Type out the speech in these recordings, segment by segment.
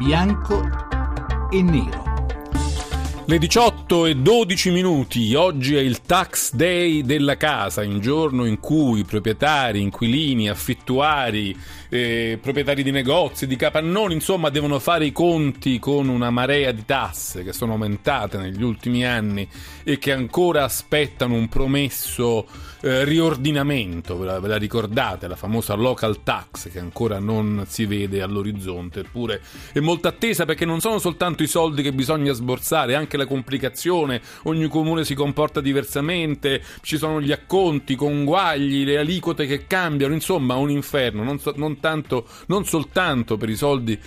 bianco e nero. Le 18 e 12 minuti, oggi è il tax day della casa, un giorno in cui proprietari, inquilini, affittuari, eh, proprietari di negozi, di capannoni, insomma, devono fare i conti con una marea di tasse che sono aumentate negli ultimi anni e che ancora aspettano un promesso eh, riordinamento. Ve la, ve la, ricordate, la famosa local tax che ancora non si vede all'orizzonte, eppure è molto attesa perché non sono soltanto i soldi che bisogna sborsare, anche la complicazione, ogni comune si comporta diversamente, ci sono gli acconti, conguagli, le aliquote che cambiano, insomma, un inferno. Non, so, non tanto, non soltanto per i soldi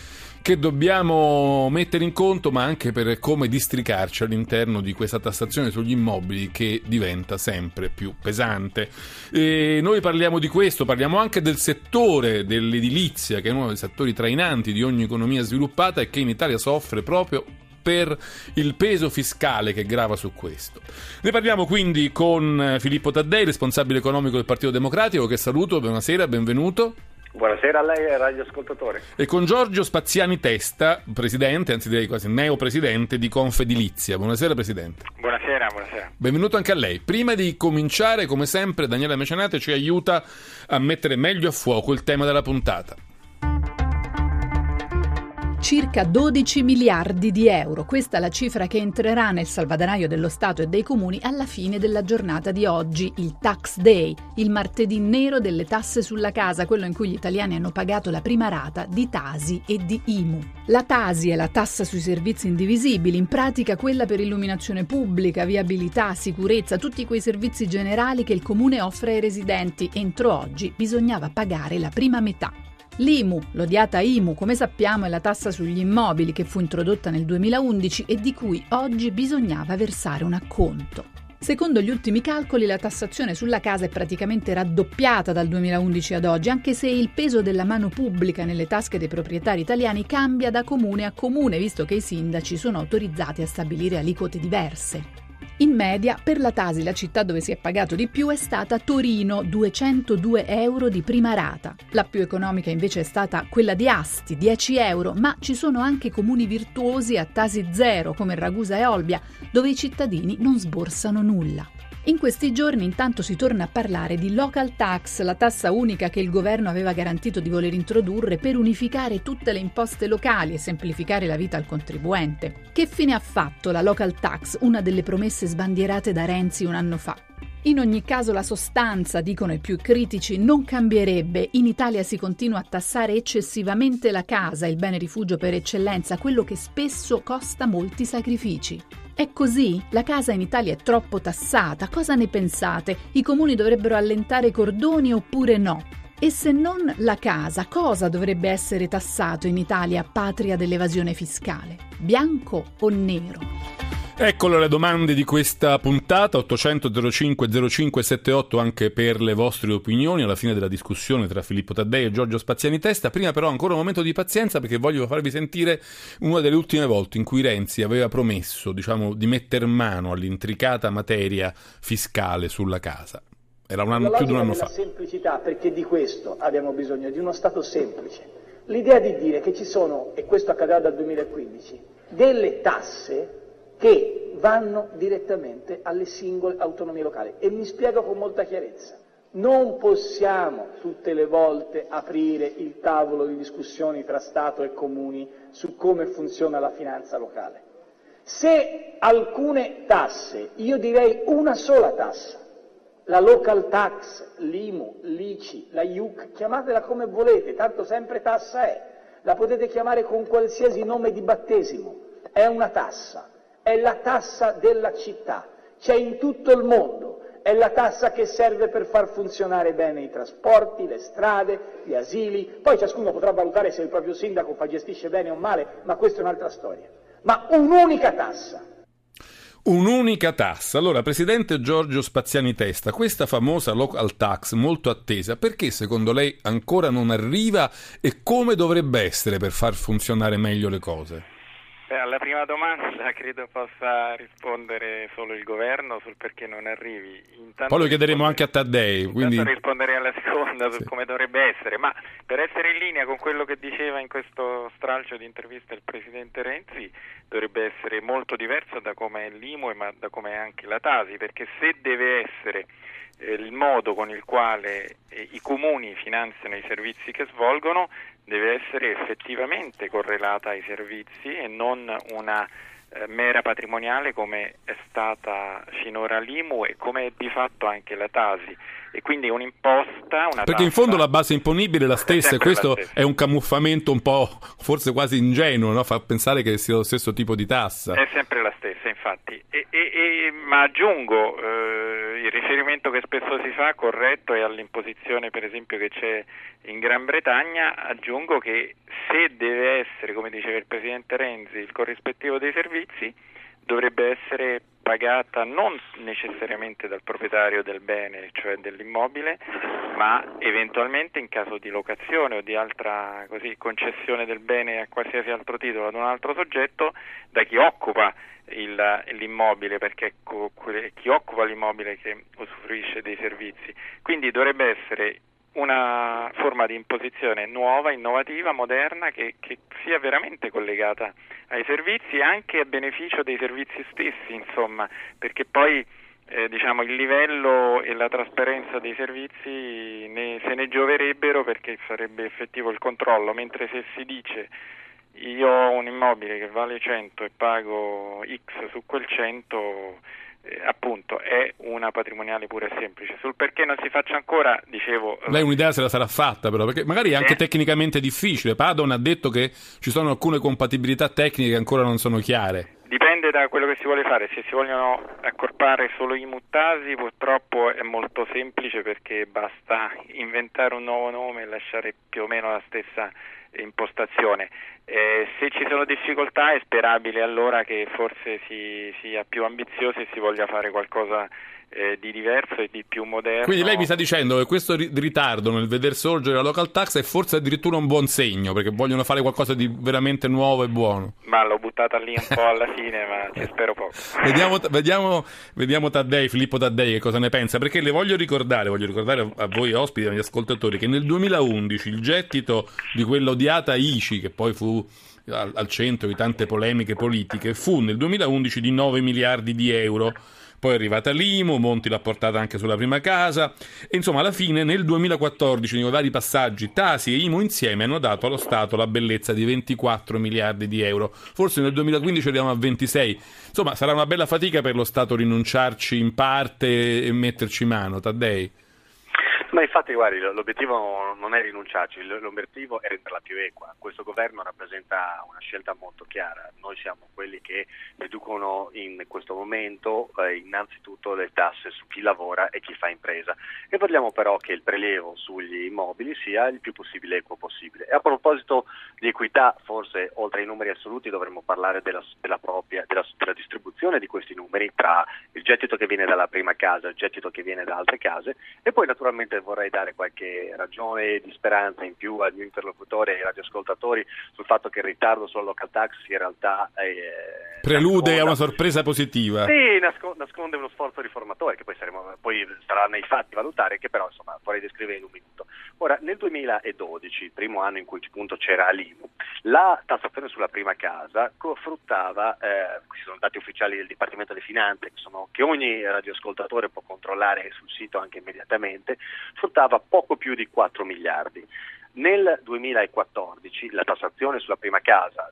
che dobbiamo mettere in conto, ma anche per come districarci all'interno di questa tassazione sugli immobili che diventa sempre più pesante. E noi parliamo di questo, parliamo anche del settore dell'edilizia, che è uno dei settori trainanti di ogni economia sviluppata e che in Italia soffre proprio per il peso fiscale che grava su questo. Ne parliamo quindi con Filippo Taddei, responsabile economico del Partito Democratico, che saluto, buonasera, benvenuto. Buonasera a lei e radioascoltatore. E con Giorgio Spaziani Testa, presidente, anzi direi quasi neopresidente di Confedilizia. Buonasera Presidente. Buonasera, buonasera. Benvenuto anche a lei. Prima di cominciare, come sempre, Daniele Mecenate ci aiuta a mettere meglio a fuoco il tema della puntata circa 12 miliardi di euro. Questa è la cifra che entrerà nel salvadanaio dello Stato e dei comuni alla fine della giornata di oggi, il Tax Day, il martedì nero delle tasse sulla casa, quello in cui gli italiani hanno pagato la prima rata di Tasi e di IMU. La Tasi è la tassa sui servizi indivisibili, in pratica quella per illuminazione pubblica, viabilità, sicurezza, tutti quei servizi generali che il comune offre ai residenti. Entro oggi bisognava pagare la prima metà. L'IMU, l'odiata IMU, come sappiamo, è la tassa sugli immobili che fu introdotta nel 2011 e di cui oggi bisognava versare un acconto. Secondo gli ultimi calcoli la tassazione sulla casa è praticamente raddoppiata dal 2011 ad oggi, anche se il peso della mano pubblica nelle tasche dei proprietari italiani cambia da comune a comune, visto che i sindaci sono autorizzati a stabilire aliquote diverse. In media, per la Tasi la città dove si è pagato di più è stata Torino, 202 euro di prima rata. La più economica invece è stata quella di Asti, 10 euro, ma ci sono anche comuni virtuosi a Tasi zero, come Ragusa e Olbia, dove i cittadini non sborsano nulla. In questi giorni intanto si torna a parlare di local tax, la tassa unica che il governo aveva garantito di voler introdurre per unificare tutte le imposte locali e semplificare la vita al contribuente. Che fine ha fatto la local tax, una delle promesse sbandierate da Renzi un anno fa? In ogni caso la sostanza, dicono i più critici, non cambierebbe. In Italia si continua a tassare eccessivamente la casa, il bene rifugio per eccellenza, quello che spesso costa molti sacrifici. È così? La casa in Italia è troppo tassata. Cosa ne pensate? I comuni dovrebbero allentare i cordoni oppure no? E se non la casa, cosa dovrebbe essere tassato in Italia, patria dell'evasione fiscale? Bianco o nero? Eccolo le domande di questa puntata 800 05 0578 anche per le vostre opinioni alla fine della discussione tra Filippo Taddei e Giorgio Spaziani Testa. Prima però ancora un momento di pazienza perché voglio farvi sentire una delle ultime volte in cui Renzi aveva promesso, diciamo, di mettere mano all'intricata materia fiscale sulla casa. Era un anno, più di un anno fa. La semplicità, perché di questo abbiamo bisogno, di uno Stato semplice. L'idea di dire che ci sono, e questo accadrà dal 2015, delle tasse che vanno direttamente alle singole autonomie locali. E mi spiego con molta chiarezza. Non possiamo tutte le volte aprire il tavolo di discussioni tra Stato e comuni su come funziona la finanza locale. Se alcune tasse, io direi una sola tassa, la local tax, l'IMU, l'ICI, la IUC, chiamatela come volete, tanto sempre tassa è, la potete chiamare con qualsiasi nome di battesimo, è una tassa è la tassa della città, c'è in tutto il mondo, è la tassa che serve per far funzionare bene i trasporti, le strade, gli asili, poi ciascuno potrà valutare se il proprio sindaco fa gestisce bene o male, ma questa è un'altra storia. Ma un'unica tassa. Un'unica tassa. Allora, Presidente Giorgio Spaziani Testa, questa famosa local tax molto attesa, perché secondo lei ancora non arriva e come dovrebbe essere per far funzionare meglio le cose? Beh, alla prima domanda credo possa rispondere solo il governo sul perché non arrivi. Intanto Poi lo chiederemo anche a Taddei. Quindi... risponderei alla seconda su sì. come dovrebbe essere, ma per essere in linea con quello che diceva in questo stralcio di intervista il Presidente Renzi, dovrebbe essere molto diverso da come è l'IMU e da come è anche la Tasi, perché se deve essere eh, il modo con il quale eh, i comuni finanziano i servizi che svolgono deve essere effettivamente correlata ai servizi e non una eh, mera patrimoniale come è stata finora l'IMU e come è di fatto anche la Tasi. E quindi un'imposta una perché in fondo la base imponibile è la stessa e questo è un camuffamento un po' forse quasi ingenuo no? fa pensare che sia lo stesso tipo di tassa. È sempre la stessa infatti. E, e, e, ma aggiungo eh, il riferimento che spesso si fa corretto è all'imposizione per esempio che c'è in Gran Bretagna. Aggiungo che se deve essere come diceva il Presidente Renzi il corrispettivo dei servizi dovrebbe essere pagata non necessariamente dal proprietario del bene, cioè dell'immobile, ma eventualmente in caso di locazione o di altra così, concessione del bene a qualsiasi altro titolo ad un altro soggetto da chi occupa il, l'immobile, perché è chi occupa l'immobile che usufruisce dei servizi. Quindi dovrebbe essere una forma di imposizione nuova, innovativa, moderna, che, che, sia veramente collegata ai servizi e anche a beneficio dei servizi stessi, insomma, perché poi eh, diciamo, il livello e la trasparenza dei servizi ne, se ne gioverebbero perché sarebbe effettivo il controllo, mentre se si dice io ho un immobile che vale 100 e pago X su quel 100 eh, appunto è una patrimoniale pura e semplice. Sul perché non si faccia ancora, dicevo... Lei un'idea se la sarà fatta però, perché magari è anche eh. tecnicamente difficile. Padon ha detto che ci sono alcune compatibilità tecniche che ancora non sono chiare. Dipende da quello che si vuole fare, se si vogliono accorpare solo i muttasi purtroppo è molto semplice perché basta inventare un nuovo nome e lasciare più o meno la stessa impostazione. Eh, se ci sono difficoltà è sperabile allora che forse si sia più ambiziosi e si voglia fare qualcosa eh, di diverso e di più moderno. Quindi lei mi sta dicendo che questo ritardo nel veder sorgere la local tax è forse addirittura un buon segno perché vogliono fare qualcosa di veramente nuovo e buono. Ma l'ho buttata lì un po' alla fine, ma ci spero poco. vediamo, vediamo, vediamo Taddei, Filippo Taddei che cosa ne pensa, perché le voglio ricordare, voglio ricordare a voi ospiti, agli ascoltatori, che nel 2011 il gettito di quella odiata ICI, che poi fu al, al centro di tante polemiche politiche, fu nel 2011 di 9 miliardi di euro poi è arrivata l'IMU, Monti l'ha portata anche sulla prima casa. E insomma alla fine nel 2014 nei vari passaggi Tasi e IMU insieme hanno dato allo Stato la bellezza di 24 miliardi di euro, forse nel 2015 arriviamo a 26, insomma sarà una bella fatica per lo Stato rinunciarci in parte e metterci mano, Taddei. Ma infatti, guardi, l'obiettivo non è rinunciarci, l'obiettivo è renderla più equa. Questo governo rappresenta una scelta molto chiara. Noi siamo quelli che riducono in questo momento eh, innanzitutto le tasse su chi lavora e chi fa impresa e vogliamo però che il prelievo sugli immobili sia il più possibile equo possibile. E a proposito di equità, forse oltre ai numeri assoluti dovremmo parlare della, della, propria, della, della distribuzione di questi numeri tra il gettito che viene dalla prima casa, il gettito che viene da altre case e poi naturalmente vorrei dare qualche ragione di speranza in più al mio interlocutore e ai radioascoltatori sul fatto che il ritardo sulla local tax in realtà eh, prelude nasconda, a una sorpresa positiva. Sì, nasconde uno sforzo riformatore che poi, saremo, poi sarà nei fatti valutare, che però insomma vorrei descrivere in un minuto. Ora, nel 2012, il primo anno in cui appunto c'era l'IMU, la tassazione sulla prima casa fruttava, eh, questi sono dati ufficiali del Dipartimento delle Finanze, che, sono, che ogni radioascoltatore può controllare sul sito anche immediatamente, fruttava poco più di 4 miliardi. Nel 2014 la tassazione sulla prima casa,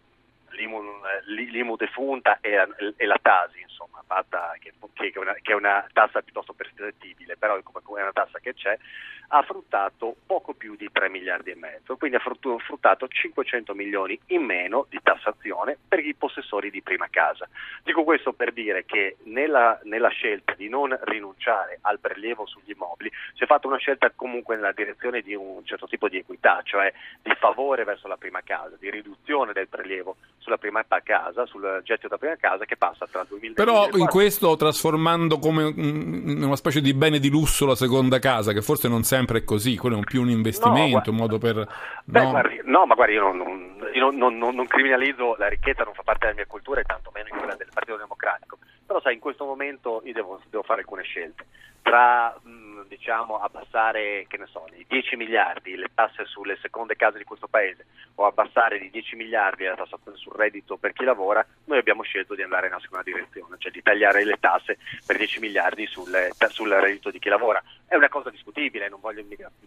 l'IMU, l'IMU defunta e, e, la Tasi, insomma, fatta, che, che, è una, che, è una, tassa piuttosto percettibile, però è una tassa che c'è, ha fruttato poco più di 3 miliardi e mezzo, quindi ha fruttato 500 milioni in meno di tassazione per i possessori di prima casa. Dico questo per dire che nella, nella scelta di non rinunciare al prelievo sugli immobili si è fatta una scelta comunque nella direzione di un certo tipo di equità, cioè di favore verso la prima casa, di riduzione del prelievo sulla prima casa, sul gettito da prima casa che passa tra il 2000 Però in questo trasformando come una specie di bene di lusso la seconda casa, che forse non sempre è così, quello è più un investimento, no, un modo per... Beh, no? Guardi, no, ma guardi, io non, non, io non, non criminalizzo la ricchezza, non fa parte della mia cultura e tantomeno in quella del Partito Democratico. Però sai, in questo momento io devo, devo fare alcune scelte. Tra diciamo, abbassare che ne so, di 10 miliardi le tasse sulle seconde case di questo paese o abbassare di 10 miliardi la tassazione sul reddito per chi lavora, noi abbiamo scelto di andare nella seconda direzione, cioè di tagliare le tasse per 10 miliardi sul, sul reddito di chi lavora. È una cosa discutibile, non voglio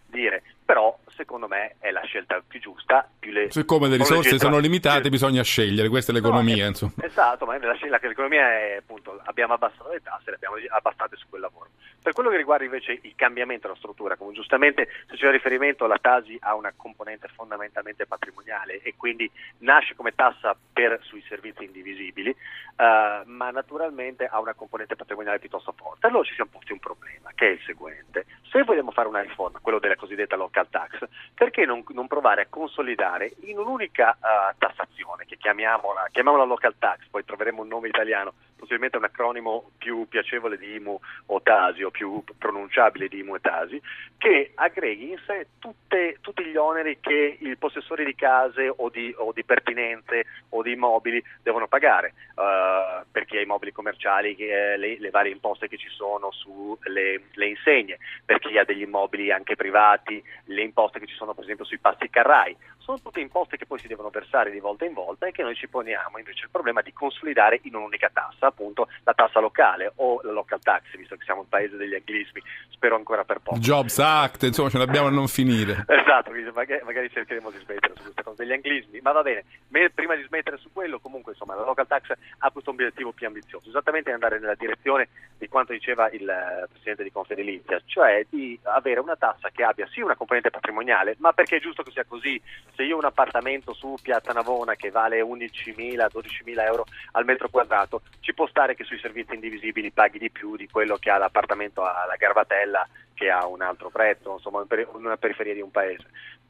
dire, però secondo me è la scelta più giusta. Più le, Siccome le risorse sono limitate, bisogna scegliere, questa è l'economia. No, è, esatto, ma la, la, l'economia è appunto abbiamo abbassato le tasse, le abbiamo abbassate su quel lavoro. Per quello che riguarda invece il cambiamento della struttura, come giustamente se c'è riferimento la Tasi ha una componente fondamentalmente patrimoniale e quindi nasce come tassa per sui servizi indivisibili, uh, ma naturalmente ha una componente patrimoniale piuttosto forte. Allora ci siamo posti un problema, che è il seguente. Se vogliamo fare una riforma, quello della cosiddetta local tax, perché non, non provare a consolidare in un'unica uh, tassazione, che chiamiamola, chiamiamola local tax, poi troveremo un nome italiano, possibilmente un acronimo più piacevole di IMU o TASI o più pronunciabile di IMU e TASI, che aggreghi in sé tutte, tutti gli oneri che i possessori di case o di, o di pertinenze o di immobili devono pagare, uh, per chi ha immobili commerciali, eh, le, le, varie imposte che ci sono sulle le insegne, per chi ha degli immobili anche privati, le imposte che ci sono per esempio sui passi carrai, sono tutte imposte che poi si devono versare di volta in volta e che noi ci poniamo invece il problema di consolidare in un'unica tassa, appunto la tassa locale o la local tax, visto che siamo un paese degli anglismi, spero ancora per poco. Jobs Act, insomma ce l'abbiamo a non finire. esatto, magari, magari, cercheremo di smettere su questa cosa degli anglismi, ma va bene, prima di smettere su quello comunque insomma la local tax ha questo obiettivo più ambizioso, esattamente andare nella direzione di quanto diceva il eh, Presidente di Confedilizia, cioè di avere una tassa che abbia sì una componente patrimoniale, ma perché è giusto che sia così se io ho un appartamento su Piazza Navona che vale 11.000, 12.000 euro al metro quadrato, ci può stare che sui servizi indivisibili paghi di più di quello che ha l'appartamento alla Garbatella che ha un altro prezzo, insomma in una periferia di un paese.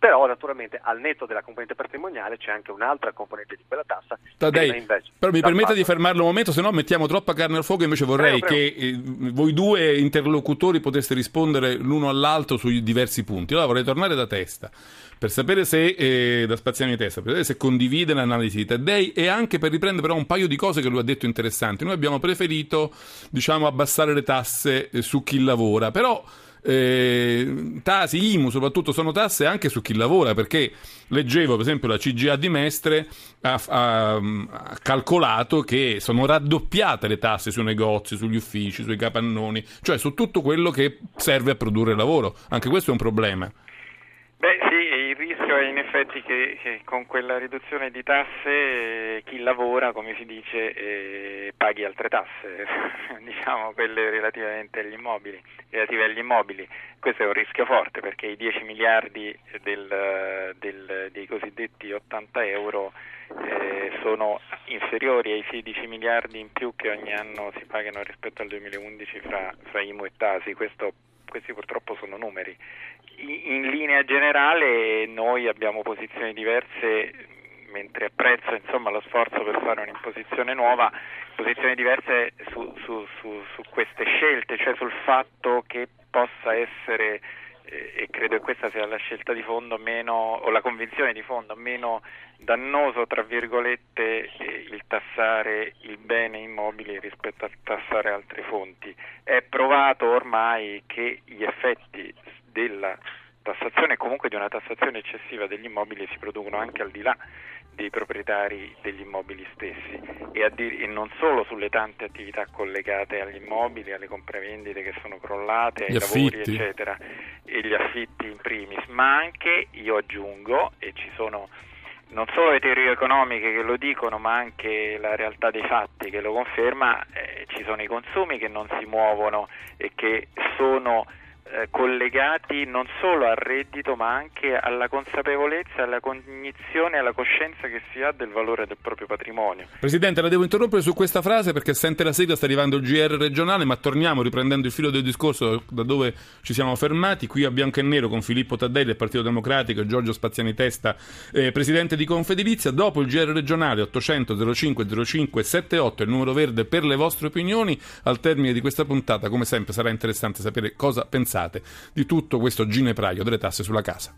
Però naturalmente al netto della componente patrimoniale c'è anche un'altra componente di quella tassa. Tadei, invece, però mi permetta di fermarlo un momento, se no mettiamo troppa carne al fuoco, invece vorrei prego, prego. che eh, voi due interlocutori poteste rispondere l'uno all'altro sui diversi punti. Allora vorrei tornare da testa per sapere se, eh, da Spaziani di Testa, per sapere se condivide l'analisi di Taddei e anche per riprendere però un paio di cose che lui ha detto interessanti. Noi abbiamo preferito, diciamo, abbassare le tasse eh, su chi lavora, però eh, tasi, IMU soprattutto sono tasse anche su chi lavora perché leggevo per esempio la CGA di Mestre ha, ha, ha, calcolato che sono raddoppiate le tasse sui negozi, sugli uffici, sui capannoni, cioè su tutto quello che serve a produrre lavoro. Anche questo è un problema. Beh sì, il rischio è in effetti che, che con quella riduzione di tasse eh, chi lavora, come si dice, eh, paghi altre tasse, diciamo quelle relativamente agli immobili, relative agli immobili. Questo è un rischio forte perché i 10 miliardi del, del, dei cosiddetti 80 euro eh, sono inferiori ai 16 miliardi in più che ogni anno si pagano rispetto al 2011 fra, fra IMU e Tasi. Questo questi purtroppo sono numeri. In linea generale noi abbiamo posizioni diverse, mentre apprezzo insomma, lo sforzo per fare un'imposizione nuova, posizioni diverse su, su, su, su queste scelte, cioè sul fatto che possa essere e credo che questa sia la scelta di fondo meno, o la convinzione di fondo meno dannoso, tra virgolette, il tassare il bene immobile rispetto a tassare altre fonti. È provato ormai che gli effetti della tassazione, comunque di una tassazione eccessiva degli immobili, si producono anche al di là dei proprietari degli immobili stessi. E, dir- e, non solo sulle tante attività collegate agli immobili, alle compravendite che sono crollate, ai lavori eccetera. e gli affitti in primis, ma anche, io aggiungo, e ci sono non solo le teorie economiche che lo dicono, ma anche la realtà dei fatti che lo conferma, eh, ci sono i consumi che non si muovono e che sono eh, collegati non solo al reddito ma anche alla consapevolezza, alla cognizione, alla coscienza che si ha del valore del proprio patrimonio. Presidente, la devo interrompere su questa frase perché sente la sigla, sta arrivando il GR regionale, ma torniamo riprendendo il filo del discorso da dove ci siamo fermati, qui a bianco e nero con Filippo Taddei del Partito Democratico e Giorgio Spaziani Testa, eh, Presidente di Confedilizia, dopo il GR regionale 800 05 05 78, il numero verde per le vostre opinioni, al termine di questa puntata come sempre sarà interessante sapere cosa pensate di tutto questo ginepraio delle tasse sulla casa.